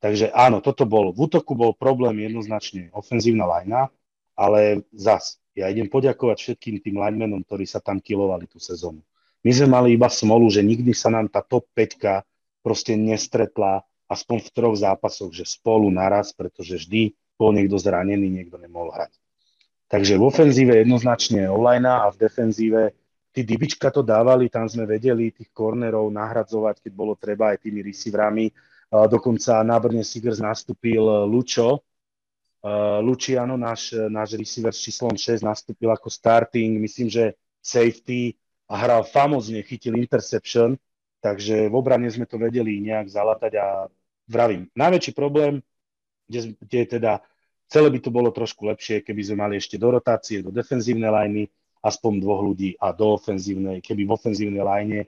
Takže áno, toto bol, v útoku bol problém jednoznačne ofenzívna linea, ale zas, ja idem poďakovať všetkým tým linemanom, ktorí sa tam kilovali tú sezónu. My sme mali iba smolu, že nikdy sa nám tá top 5 proste nestretla aspoň v troch zápasoch, že spolu naraz, pretože vždy bol niekto zranený, niekto nemohol hrať. Takže v ofenzíve jednoznačne online a v defenzíve tí dybička to dávali, tam sme vedeli tých kornerov nahradzovať, keď bolo treba aj tými receiverami. Dokonca na Brne Sigers nastúpil Lučo, Luciano, náš, náš receiver s číslom 6, nastúpil ako starting, myslím, že safety a hral famozne, chytil interception, takže v obrane sme to vedeli nejak zalatať a vravím. Najväčší problém, kde, kde teda Celé by to bolo trošku lepšie, keby sme mali ešte do rotácie, do defenzívnej lajny, aspoň dvoch ľudí a do ofenzívnej, keby v ofenzívnej lajne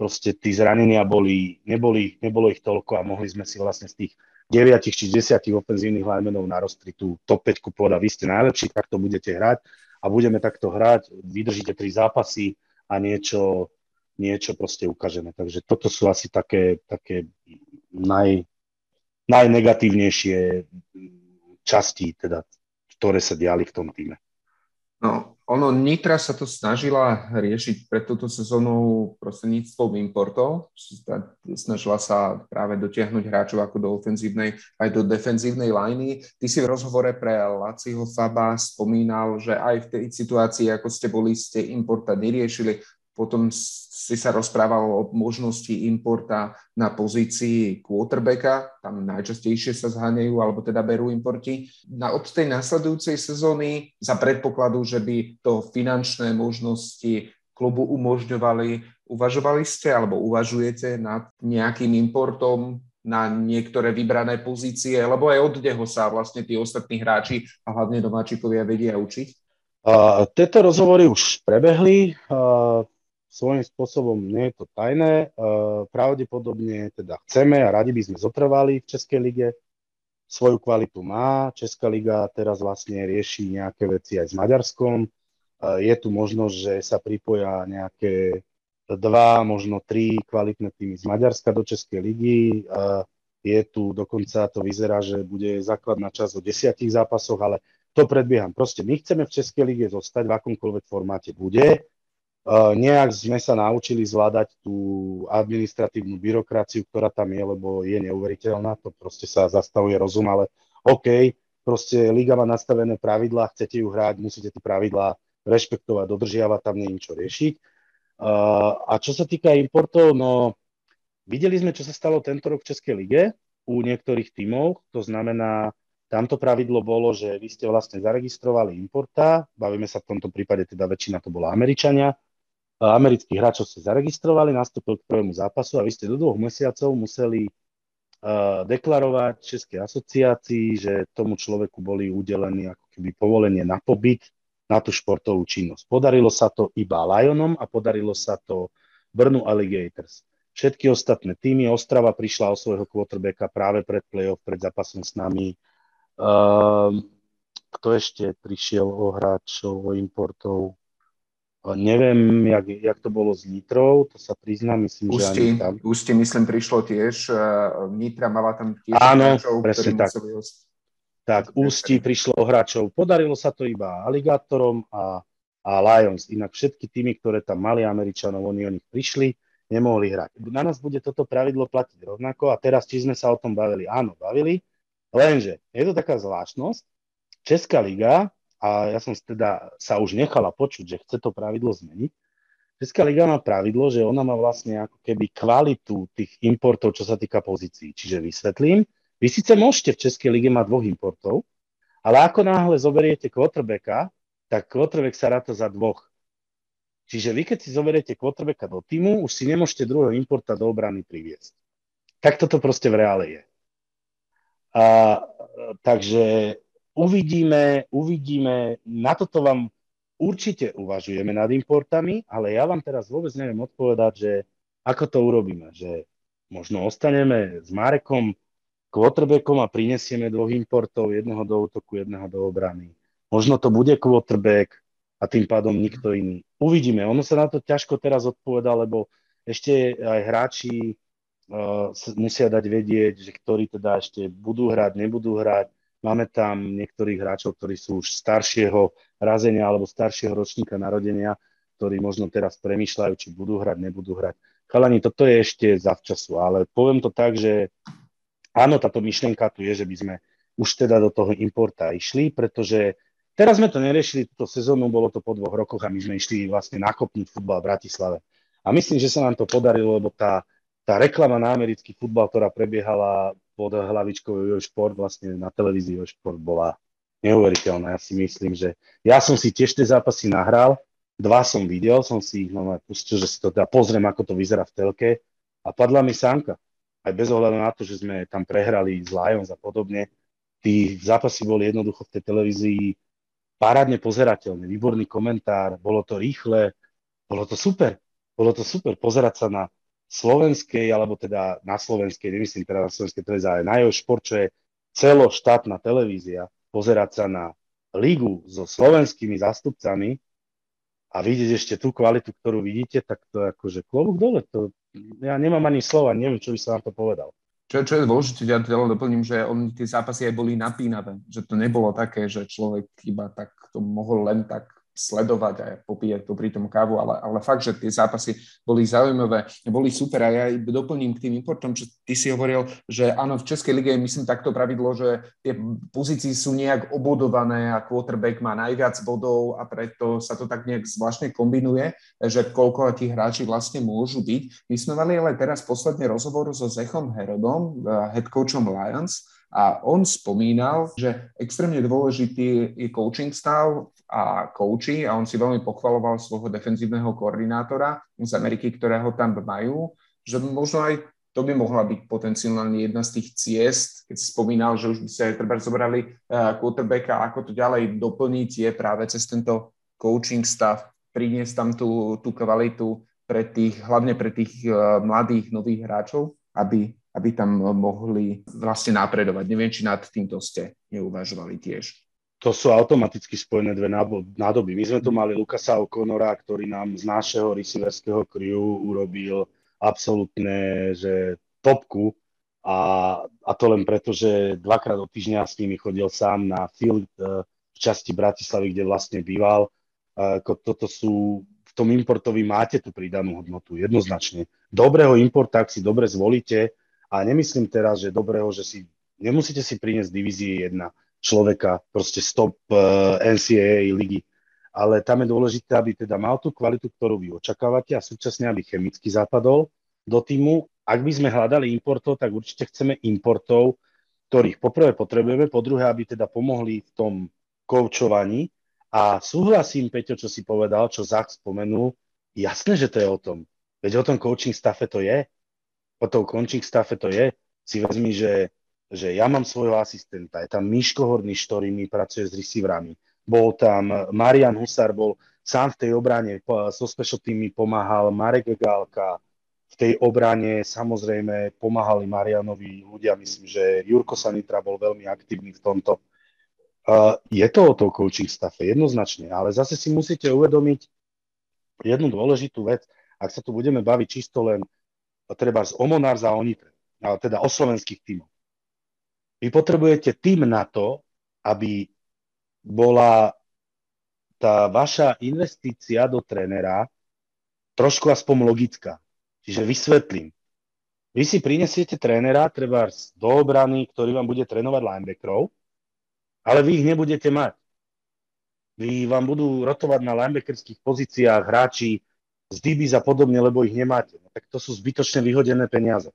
proste tí zranenia boli, neboli, nebolo ich toľko a mohli sme si vlastne z tých 9 či 10 ofenzívnych linemenov narostriť tú top 5 povedať, vy ste najlepší, takto budete hrať a budeme takto hrať, vydržíte tri zápasy a niečo, niečo proste ukážeme. Takže toto sú asi také, také naj, najnegatívnejšie častí, teda, ktoré sa diali v tom týme. No, ono, Nitra sa to snažila riešiť pred túto sezónou prostredníctvom importov. Snažila sa práve dotiahnuť hráčov ako do ofenzívnej aj do defenzívnej liney. Ty si v rozhovore pre Laciho Faba spomínal, že aj v tej situácii, ako ste boli, ste importa neriešili, potom si sa rozprával o možnosti importa na pozícii quarterbacka, tam najčastejšie sa zháňajú, alebo teda berú importy. Na, od tej následujúcej sezóny za predpokladu, že by to finančné možnosti klubu umožňovali, uvažovali ste alebo uvažujete nad nejakým importom na niektoré vybrané pozície, lebo aj od neho sa vlastne tí ostatní hráči a hlavne domáčikovia vedia učiť? Uh, tieto rozhovory už prebehli. Uh, svojím spôsobom nie je to tajné. Pravdepodobne teda chceme a radi by sme zotrvali v Českej lige. Svoju kvalitu má. Česká liga teraz vlastne rieši nejaké veci aj s Maďarskom. Je tu možnosť, že sa pripoja nejaké dva, možno tri kvalitné týmy z Maďarska do Českej ligy. Je tu dokonca, to vyzerá, že bude základná časť o desiatich zápasoch, ale to predbieham. Proste my chceme v Českej lige zostať v akomkoľvek formáte bude nejak sme sa naučili zvládať tú administratívnu byrokraciu, ktorá tam je, lebo je neuveriteľná, to proste sa zastavuje rozum, ale OK, proste liga má nastavené pravidlá, chcete ju hrať, musíte tie pravidlá rešpektovať, dodržiavať, tam nie je ničo riešiť. A čo sa týka importov, no videli sme, čo sa stalo tento rok v Českej lige u niektorých tímov, to znamená, tamto pravidlo bolo, že vy ste vlastne zaregistrovali importa, bavíme sa v tomto prípade, teda väčšina to bola Američania, amerických hráčov ste zaregistrovali, nastúpil k prvému zápasu a vy ste do dvoch mesiacov museli uh, deklarovať Českej asociácii, že tomu človeku boli udelení ako keby povolenie na pobyt na tú športovú činnosť. Podarilo sa to iba Lionom a podarilo sa to Brnu Alligators. Všetky ostatné týmy, Ostrava prišla o svojho quarterbacka práve pred playoff, pred zápasom s nami. Uh, kto ešte prišiel o hráčov, o importov? Neviem, jak, jak to bolo s Nitrou, to sa priznám, myslím, Ústi, že ani tam. Ústi, myslím, prišlo tiež. Nitra mala tam tiež Áno, hráčov, presne tak. Tak, Ústi prišlo hráčov. Podarilo sa to iba Aligátorom a, a Lions. Inak všetky týmy, ktoré tam mali Američanov, oni o nich prišli, nemohli hrať. Na nás bude toto pravidlo platiť rovnako a teraz, či sme sa o tom bavili, áno, bavili, lenže je to taká zvláštnosť, Česká liga a ja som teda sa už nechala počuť, že chce to pravidlo zmeniť. Česká liga má pravidlo, že ona má vlastne ako keby kvalitu tých importov, čo sa týka pozícií. Čiže vysvetlím, vy síce môžete v Českej lige mať dvoch importov, ale ako náhle zoberiete quarterbacka, tak quarterback sa ráta za dvoch. Čiže vy, keď si zoberiete quarterbacka do týmu, už si nemôžete druhého importa do obrany priviesť. Tak toto proste v reále je. A, takže uvidíme, uvidíme, na toto vám určite uvažujeme nad importami, ale ja vám teraz vôbec neviem odpovedať, že ako to urobíme, že možno ostaneme s Marekom quarterbackom a prinesieme dvoch importov, jedného do útoku, jedného do obrany. Možno to bude quarterback a tým pádom nikto iný. Uvidíme. Ono sa na to ťažko teraz odpoveda, lebo ešte aj hráči uh, musia dať vedieť, že ktorí teda ešte budú hrať, nebudú hrať Máme tam niektorých hráčov, ktorí sú už staršieho razenia alebo staršieho ročníka narodenia, ktorí možno teraz premýšľajú, či budú hrať, nebudú hrať. Chalani, toto je ešte zavčasu, ale poviem to tak, že áno, táto myšlienka tu je, že by sme už teda do toho importa išli, pretože teraz sme to neriešili túto sezónu, bolo to po dvoch rokoch a my sme išli vlastne nakopnúť futbal v Bratislave. A myslím, že sa nám to podarilo, lebo tá, tá reklama na americký futbal, ktorá prebiehala pod hlavičkou Jo Šport vlastne na televízii Jo Šport bola neuveriteľná. Ja si myslím, že ja som si tiež tie zápasy nahral, dva som videl, som si ich no, pustil, že si to teda pozriem, ako to vyzerá v telke a padla mi sánka. Aj bez ohľadu na to, že sme tam prehrali z Lions a podobne, tí zápasy boli jednoducho v tej televízii parádne pozerateľné, výborný komentár, bolo to rýchle, bolo to super. Bolo to super pozerať sa na slovenskej, alebo teda na slovenskej, nemyslím teda na slovenskej televízii, ale na jeho šport, čo je celoštátna televízia, pozerať sa na ligu so slovenskými zástupcami a vidieť ešte tú kvalitu, ktorú vidíte, tak to je akože klobúk dole. To, ja nemám ani slova, neviem, čo by som vám to povedal. Čo, čo je dôležité, ja teda doplním, že oni tie zápasy aj boli napínavé, že to nebolo také, že človek iba tak to mohol len tak sledovať a popíjať popri tom kávu, ale, ale fakt, že tie zápasy boli zaujímavé, boli super a ja doplním k tým importom, čo ty si hovoril, že áno, v Českej lige myslím takto pravidlo, že tie pozície sú nejak obodované a quarterback má najviac bodov a preto sa to tak nejak zvláštne kombinuje, že koľko tých hráči vlastne môžu byť. My sme mali ale teraz posledný rozhovor so Zechom Herodom, eh, head coachom Lions, a on spomínal, že extrémne dôležitý je coaching stav a coachy a on si veľmi pochvaloval svojho defenzívneho koordinátora z Ameriky, ktorého tam majú, že možno aj to by mohla byť potenciálne jedna z tých ciest, keď si spomínal, že už by sa aj treba zobrali uh, quarterbacka, ako to ďalej doplniť je práve cez tento coaching stav, priniesť tam tú, tú kvalitu pre tých, hlavne pre tých uh, mladých, nových hráčov, aby aby tam mohli vlastne napredovať. Neviem, či nad týmto ste neuvažovali tiež. To sú automaticky spojené dve nádoby. My sme tu mali Lukasa O'Connora, ktorý nám z našeho receiverského crew urobil absolútne že topku a, a to len preto, že dvakrát do týždňa s nimi chodil sám na field e, v časti Bratislavy, kde vlastne býval. Toto sú, v tom importovi máte tú pridanú hodnotu, jednoznačne. Dobrého importa, ak si dobre zvolíte, a nemyslím teraz, že dobrého, že si nemusíte si priniesť divízie jedna človeka, proste stop eh, NCAA ligy, ale tam je dôležité, aby teda mal tú kvalitu, ktorú vy očakávate a súčasne, aby chemicky zapadol do týmu. Ak by sme hľadali importov, tak určite chceme importov, ktorých poprvé potrebujeme, po druhé, aby teda pomohli v tom koučovaní. A súhlasím, Peťo, čo si povedal, čo Zach spomenul, jasné, že to je o tom. Veď o tom coaching staffe to je po tom končík stafe to je, si vezmi, že, že ja mám svojho asistenta, je tam Miško Horniš, ktorý mi pracuje s receiverami, bol tam Marian Husar, bol sám v tej obrane, so special tými pomáhal Marek Gálka, v tej obrane samozrejme pomáhali Marianovi ľudia, myslím, že Jurko Sanitra bol veľmi aktívny v tomto. Uh, je to o to coaching staffe, jednoznačne, ale zase si musíte uvedomiť jednu dôležitú vec, ak sa tu budeme baviť čisto len treba z Omonars a Onitre, teda o slovenských tímoch. Vy potrebujete tým na to, aby bola tá vaša investícia do trénera trošku aspoň logická. Čiže vysvetlím. Vy si prinesiete trénera, treba do obrany, ktorý vám bude trénovať linebackerov, ale vy ich nebudete mať. Vy vám budú rotovať na linebackerských pozíciách hráči z DBs a podobne, lebo ich nemáte. No, tak to sú zbytočne vyhodené peniaze.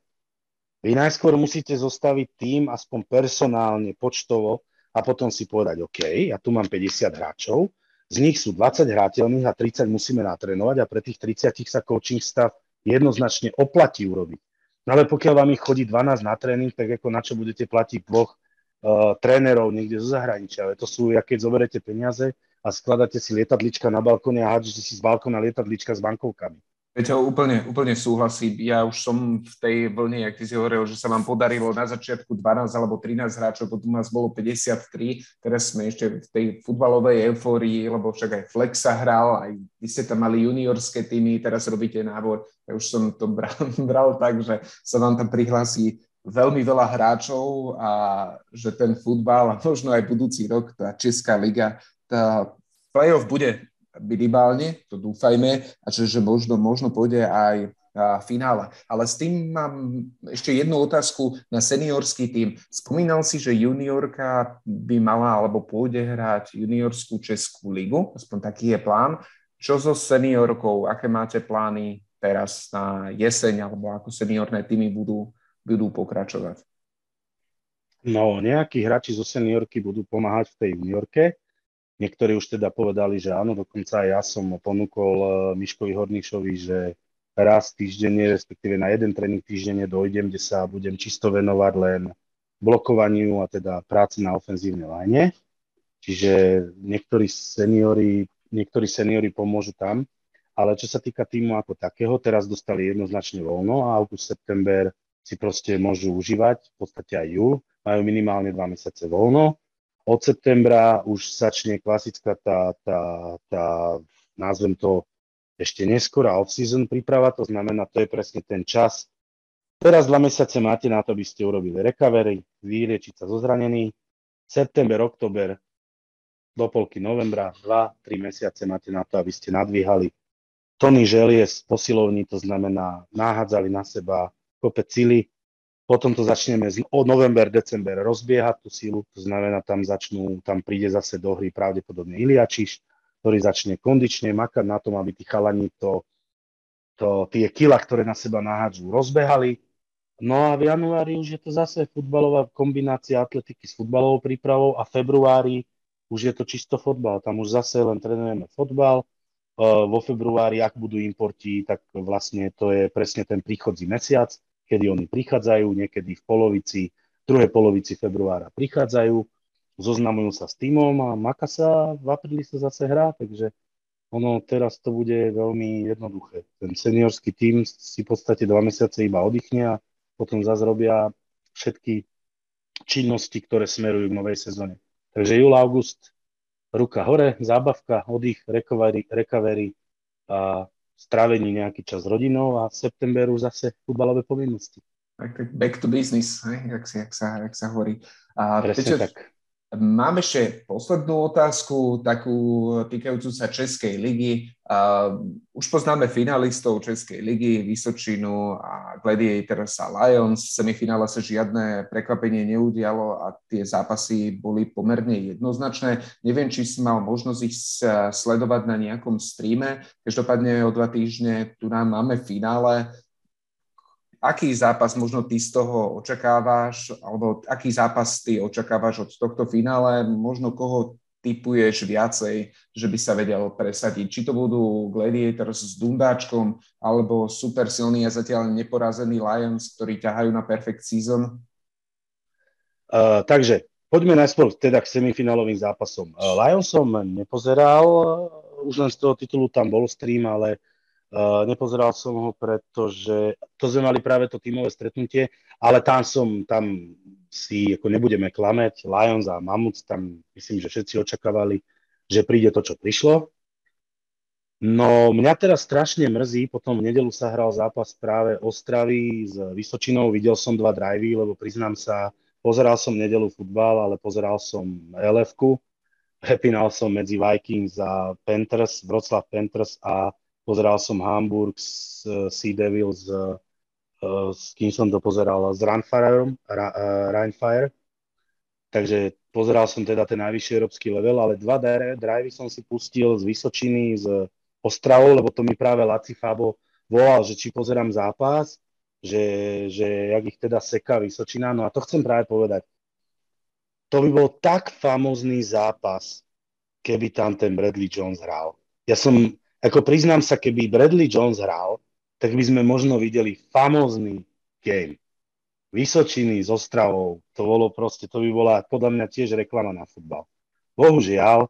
Vy najskôr musíte zostaviť tým, aspoň personálne, počtovo, a potom si povedať, OK, ja tu mám 50 hráčov, z nich sú 20 hrateľných a 30 musíme natrénovať a pre tých 30 sa coaching stav jednoznačne oplatí urobiť. No ale pokiaľ vám ich chodí 12 na tréning, tak ako na čo budete platiť dvoch uh, trénerov niekde zo zahraničia. Ale to sú, keď zoberete peniaze a skladáte si lietadlička na balkóne a hádžete si z balkóna lietadlička s bankovkami. Peťo, úplne, úplne súhlasím. Ja už som v tej vlne, jak ty si hovoril, že sa vám podarilo na začiatku 12 alebo 13 hráčov, potom nás bolo 53, teraz sme ešte v tej futbalovej eufórii, lebo však aj Flexa hral, aj vy ste tam mali juniorské týmy, teraz robíte nábor. Ja už som to bral, bral tak, že sa vám tam prihlási veľmi veľa hráčov a že ten futbal a možno aj budúci rok, tá Česká liga, tá playoff bude minimálne, to dúfajme, a že, že možno, možno pôjde aj a finále. Ale s tým mám ešte jednu otázku na seniorský tým. Spomínal si, že juniorka by mala alebo pôjde hrať juniorskú Českú ligu, aspoň taký je plán. Čo so seniorkou? Aké máte plány teraz na jeseň alebo ako seniorné týmy budú, budú pokračovať? No, nejakí hráči zo seniorky budú pomáhať v tej juniorke. Niektorí už teda povedali, že áno, dokonca aj ja som ponúkol eh, Miškovi Hornišovi, že raz týždenne, respektíve na jeden tréning týždenne dojdem, kde sa budem čisto venovať len blokovaniu a teda práci na ofenzívnej line. Čiže niektorí seniori, niektorí seniori pomôžu tam, ale čo sa týka týmu ako takého, teraz dostali jednoznačne voľno a august, september si proste môžu užívať, v podstate aj júl, majú minimálne dva mesiace voľno od septembra už začne klasická tá, tá, tá názvem to ešte neskôr a off-season príprava, to znamená, to je presne ten čas. Teraz dva mesiace máte na to, aby ste urobili recovery, vyliečiť sa zo zranení. September, oktober, do polky novembra, 2-3 mesiace máte na to, aby ste nadvíhali tony želie z posilovní, to znamená, nahádzali na seba kopec cíly, potom to začneme z, od november, december rozbiehať tú sílu, to znamená, tam začnú, tam príde zase do hry pravdepodobne Iliačiš, ktorý začne kondične makať na tom, aby tí chalani to, to, tie kila, ktoré na seba nahádžu, rozbehali. No a v januári už je to zase futbalová kombinácia atletiky s futbalovou prípravou a v februári už je to čisto fotbal. Tam už zase len trénujeme fotbal. Vo februári, ak budú importi, tak vlastne to je presne ten príchodzí mesiac kedy oni prichádzajú, niekedy v polovici, druhej polovici februára prichádzajú, zoznamujú sa s týmom a maka sa, v apríli sa zase hrá, takže ono teraz to bude veľmi jednoduché. Ten seniorský tím si v podstate dva mesiace iba oddychne a potom zase robia všetky činnosti, ktoré smerujú k novej sezóne. Takže júl, august, ruka hore, zábavka, oddych, recovery, recovery a strávení nejaký čas s rodinou a v septemberu zase futbalové povinnosti. Tak, back to business, hej, jak, sa, jak, sa, jak sa hovorí. A Presne Peťo, tak. Mám ešte poslednú otázku, takú týkajúcu sa Českej ligy. Už poznáme finalistov Českej ligy, Vysočinu a Gladiators a Lions. V semifinále sa žiadne prekvapenie neudialo a tie zápasy boli pomerne jednoznačné. Neviem, či si mal možnosť ich sledovať na nejakom streame. Každopádne o dva týždne tu nám máme finále aký zápas možno ty z toho očakávaš, alebo aký zápas ty očakávaš od tohto finále, možno koho typuješ viacej, že by sa vedel presadiť. Či to budú Gladiators s Dundáčkom, alebo super silný a zatiaľ neporazený Lions, ktorí ťahajú na perfect season? Uh, takže poďme najskôr teda k semifinálovým zápasom. Lions som nepozeral, už len z toho titulu tam bol stream, ale Uh, nepozeral som ho, pretože to sme mali práve to tímové stretnutie, ale tam som, tam si ako nebudeme klameť, Lions a Mammoth, tam myslím, že všetci očakávali, že príde to, čo prišlo. No mňa teraz strašne mrzí, potom v nedelu sa hral zápas práve Ostravy s Vysočinou, videl som dva drivey, lebo priznám sa, pozeral som nedelu futbal, ale pozeral som LF-ku, prepínal som medzi Vikings a Panthers, Wroclaw Panthers a Pozeral som Hamburg, Sea Devils, uh, s kým som to pozeral, s Rheinfireom, Rheinfire. Takže pozeral som teda ten najvyšší európsky level, ale dva drivey som si pustil z Vysočiny, z Ostravou, lebo to mi práve Laci Fabo volal, že či pozerám zápas, že, že jak ich teda seká Vysočina. No a to chcem práve povedať. To by bol tak famózny zápas, keby tam ten Bradley Jones hral. Ja som ako priznám sa, keby Bradley Jones hral, tak by sme možno videli famózny game. Vysočiny s Ostravou, to bolo proste, to by bola podľa mňa tiež reklama na futbal. Bohužiaľ,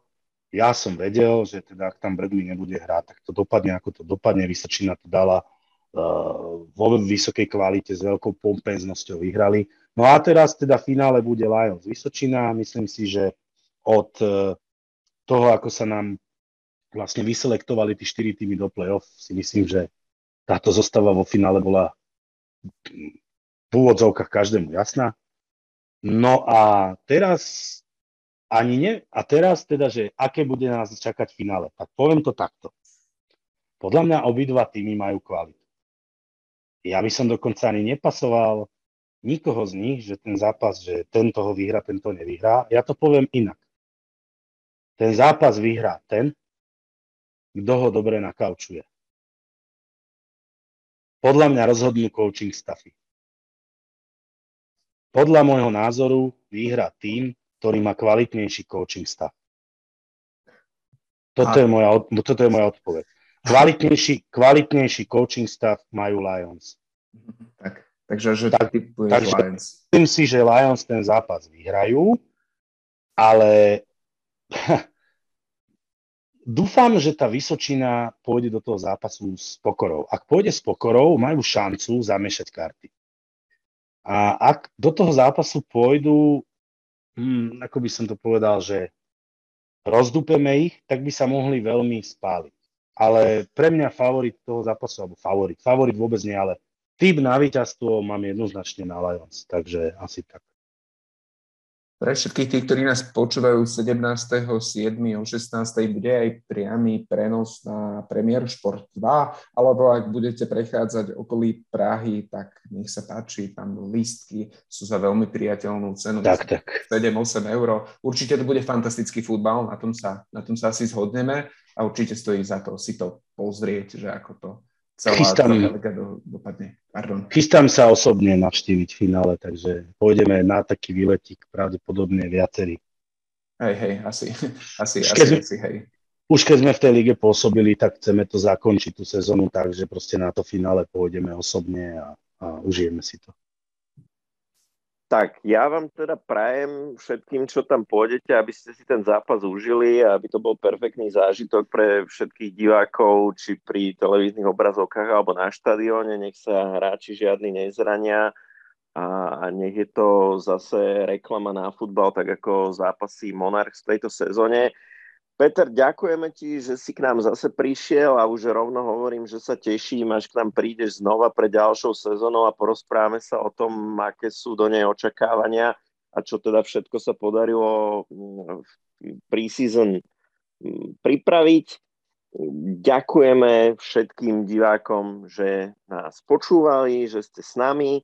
ja som vedel, že teda ak tam Bradley nebude hrať, tak to dopadne ako to dopadne. Vysočina to dala uh, vo vysokej kvalite, s veľkou pompeznosťou vyhrali. No a teraz teda v finále bude Lions Vysočina. Myslím si, že od uh, toho, ako sa nám vlastne vyselektovali tí štyri týmy do play-off, si myslím, že táto zostava vo finále bola v úvodzovkách každému jasná. No a teraz ani nie. A teraz teda, že aké bude nás čakať v finále. Tak poviem to takto. Podľa mňa obidva týmy majú kvalitu. Ja by som dokonca ani nepasoval nikoho z nich, že ten zápas, že tento ho vyhrá, tento nevyhrá. Ja to poviem inak. Ten zápas vyhrá ten, kto ho dobre nakaučuje. Podľa mňa rozhodnú coaching staffy. Podľa môjho názoru vyhra tým, ktorý má kvalitnejší coaching staff. Toto, je moja, toto je moja odpoveď. Kvalitnejší, kvalitnejší coaching staff majú Lions. Tak, takže že tak, takže Lions. Myslím si, že Lions ten zápas vyhrajú, ale dúfam, že tá Vysočina pôjde do toho zápasu s pokorou. Ak pôjde s pokorou, majú šancu zamiešať karty. A ak do toho zápasu pôjdu, hm, ako by som to povedal, že rozdúpeme ich, tak by sa mohli veľmi spáliť. Ale pre mňa favorit toho zápasu, alebo favorit, favorit vôbec nie, ale typ na víťazstvo mám jednoznačne na Lions, takže asi tak. Pre všetkých tých, ktorí nás počúvajú 17.7. o 16.00 bude aj priamy prenos na Premier Sport 2, alebo ak budete prechádzať okolí Prahy, tak nech sa páči, tam lístky sú za veľmi priateľnú cenu. Tak, tak. 7-8 eur. Určite to bude fantastický futbal, na tom, sa, na tom sa asi zhodneme a určite stojí za to si to pozrieť, že ako to celá, chystám, celá do, dopadne. Pardon. Chystám sa osobne navštíviť finále, takže pôjdeme na taký výletík pravdepodobne viacerí. Hej, hej, asi, asi, už asi, asi, hej. Už keď sme v tej lige pôsobili, tak chceme to zakončiť tú sezónu tak, že proste na to finále pôjdeme osobne a, a užijeme si to. Tak, ja vám teda prajem všetkým, čo tam pôjdete, aby ste si ten zápas užili a aby to bol perfektný zážitok pre všetkých divákov, či pri televíznych obrazovkách alebo na štadióne. Nech sa hráči žiadny nezrania a nech je to zase reklama na futbal, tak ako zápasy Monarchs v tejto sezóne. Peter, ďakujeme ti, že si k nám zase prišiel a už rovno hovorím, že sa teším, až k nám prídeš znova pre ďalšou sezónou a porozprávame sa o tom, aké sú do nej očakávania a čo teda všetko sa podarilo mm, v pre-season mm, pripraviť. Ďakujeme všetkým divákom, že nás počúvali, že ste s nami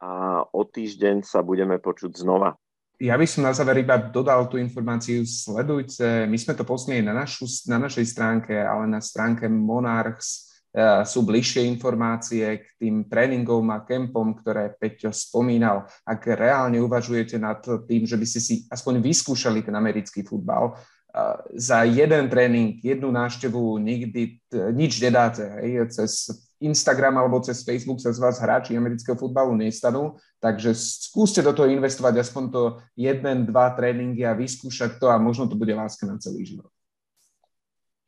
a o týždeň sa budeme počuť znova. Ja by som na záver iba dodal tú informáciu, sledujte, my sme to poslali na, našu, na našej stránke, ale na stránke Monarchs uh, sú bližšie informácie k tým tréningom a kempom, ktoré Peťo spomínal. Ak reálne uvažujete nad tým, že by ste si aspoň vyskúšali ten americký futbal, uh, za jeden tréning, jednu návštevu nikdy nič nedáte. Hej, cez Instagram alebo cez Facebook sa z vás hráči amerického futbalu nestanú, takže skúste do toho investovať aspoň to jeden, dva tréningy a vyskúšať to a možno to bude láska na celý život.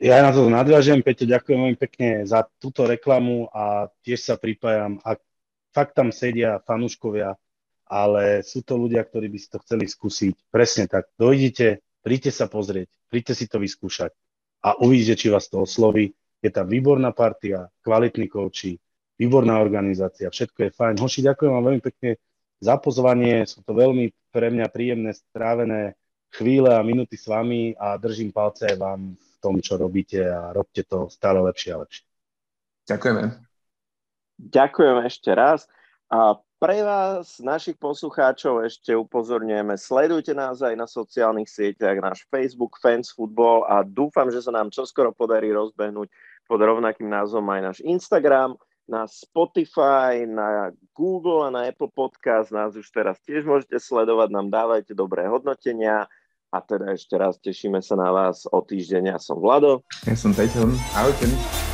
Ja na to nadviažem, Peťo, ďakujem veľmi pekne za túto reklamu a tiež sa pripájam. A fakt tam sedia fanúškovia, ale sú to ľudia, ktorí by si to chceli skúsiť. Presne tak. Dojdite, príďte sa pozrieť, príďte si to vyskúšať a uvidíte, či vás to osloví je tam výborná partia, kvalitní kouči, výborná organizácia, všetko je fajn. Hoši, ďakujem vám veľmi pekne za pozvanie, sú to veľmi pre mňa príjemné, strávené chvíle a minúty s vami a držím palce aj vám v tom, čo robíte a robte to stále lepšie a lepšie. Ďakujeme. Ďakujem ešte raz. A pre vás, našich poslucháčov, ešte upozorňujeme, sledujte nás aj na sociálnych sieťach, náš Facebook Fans Football a dúfam, že sa nám čoskoro podarí rozbehnúť pod rovnakým názvom aj náš Instagram, na Spotify, na Google a na Apple Podcast. Nás už teraz tiež môžete sledovať, nám dávajte dobré hodnotenia. A teda ešte raz tešíme sa na vás o týždeň. Ja som Vlado. Ja som Peťo. Ahojte.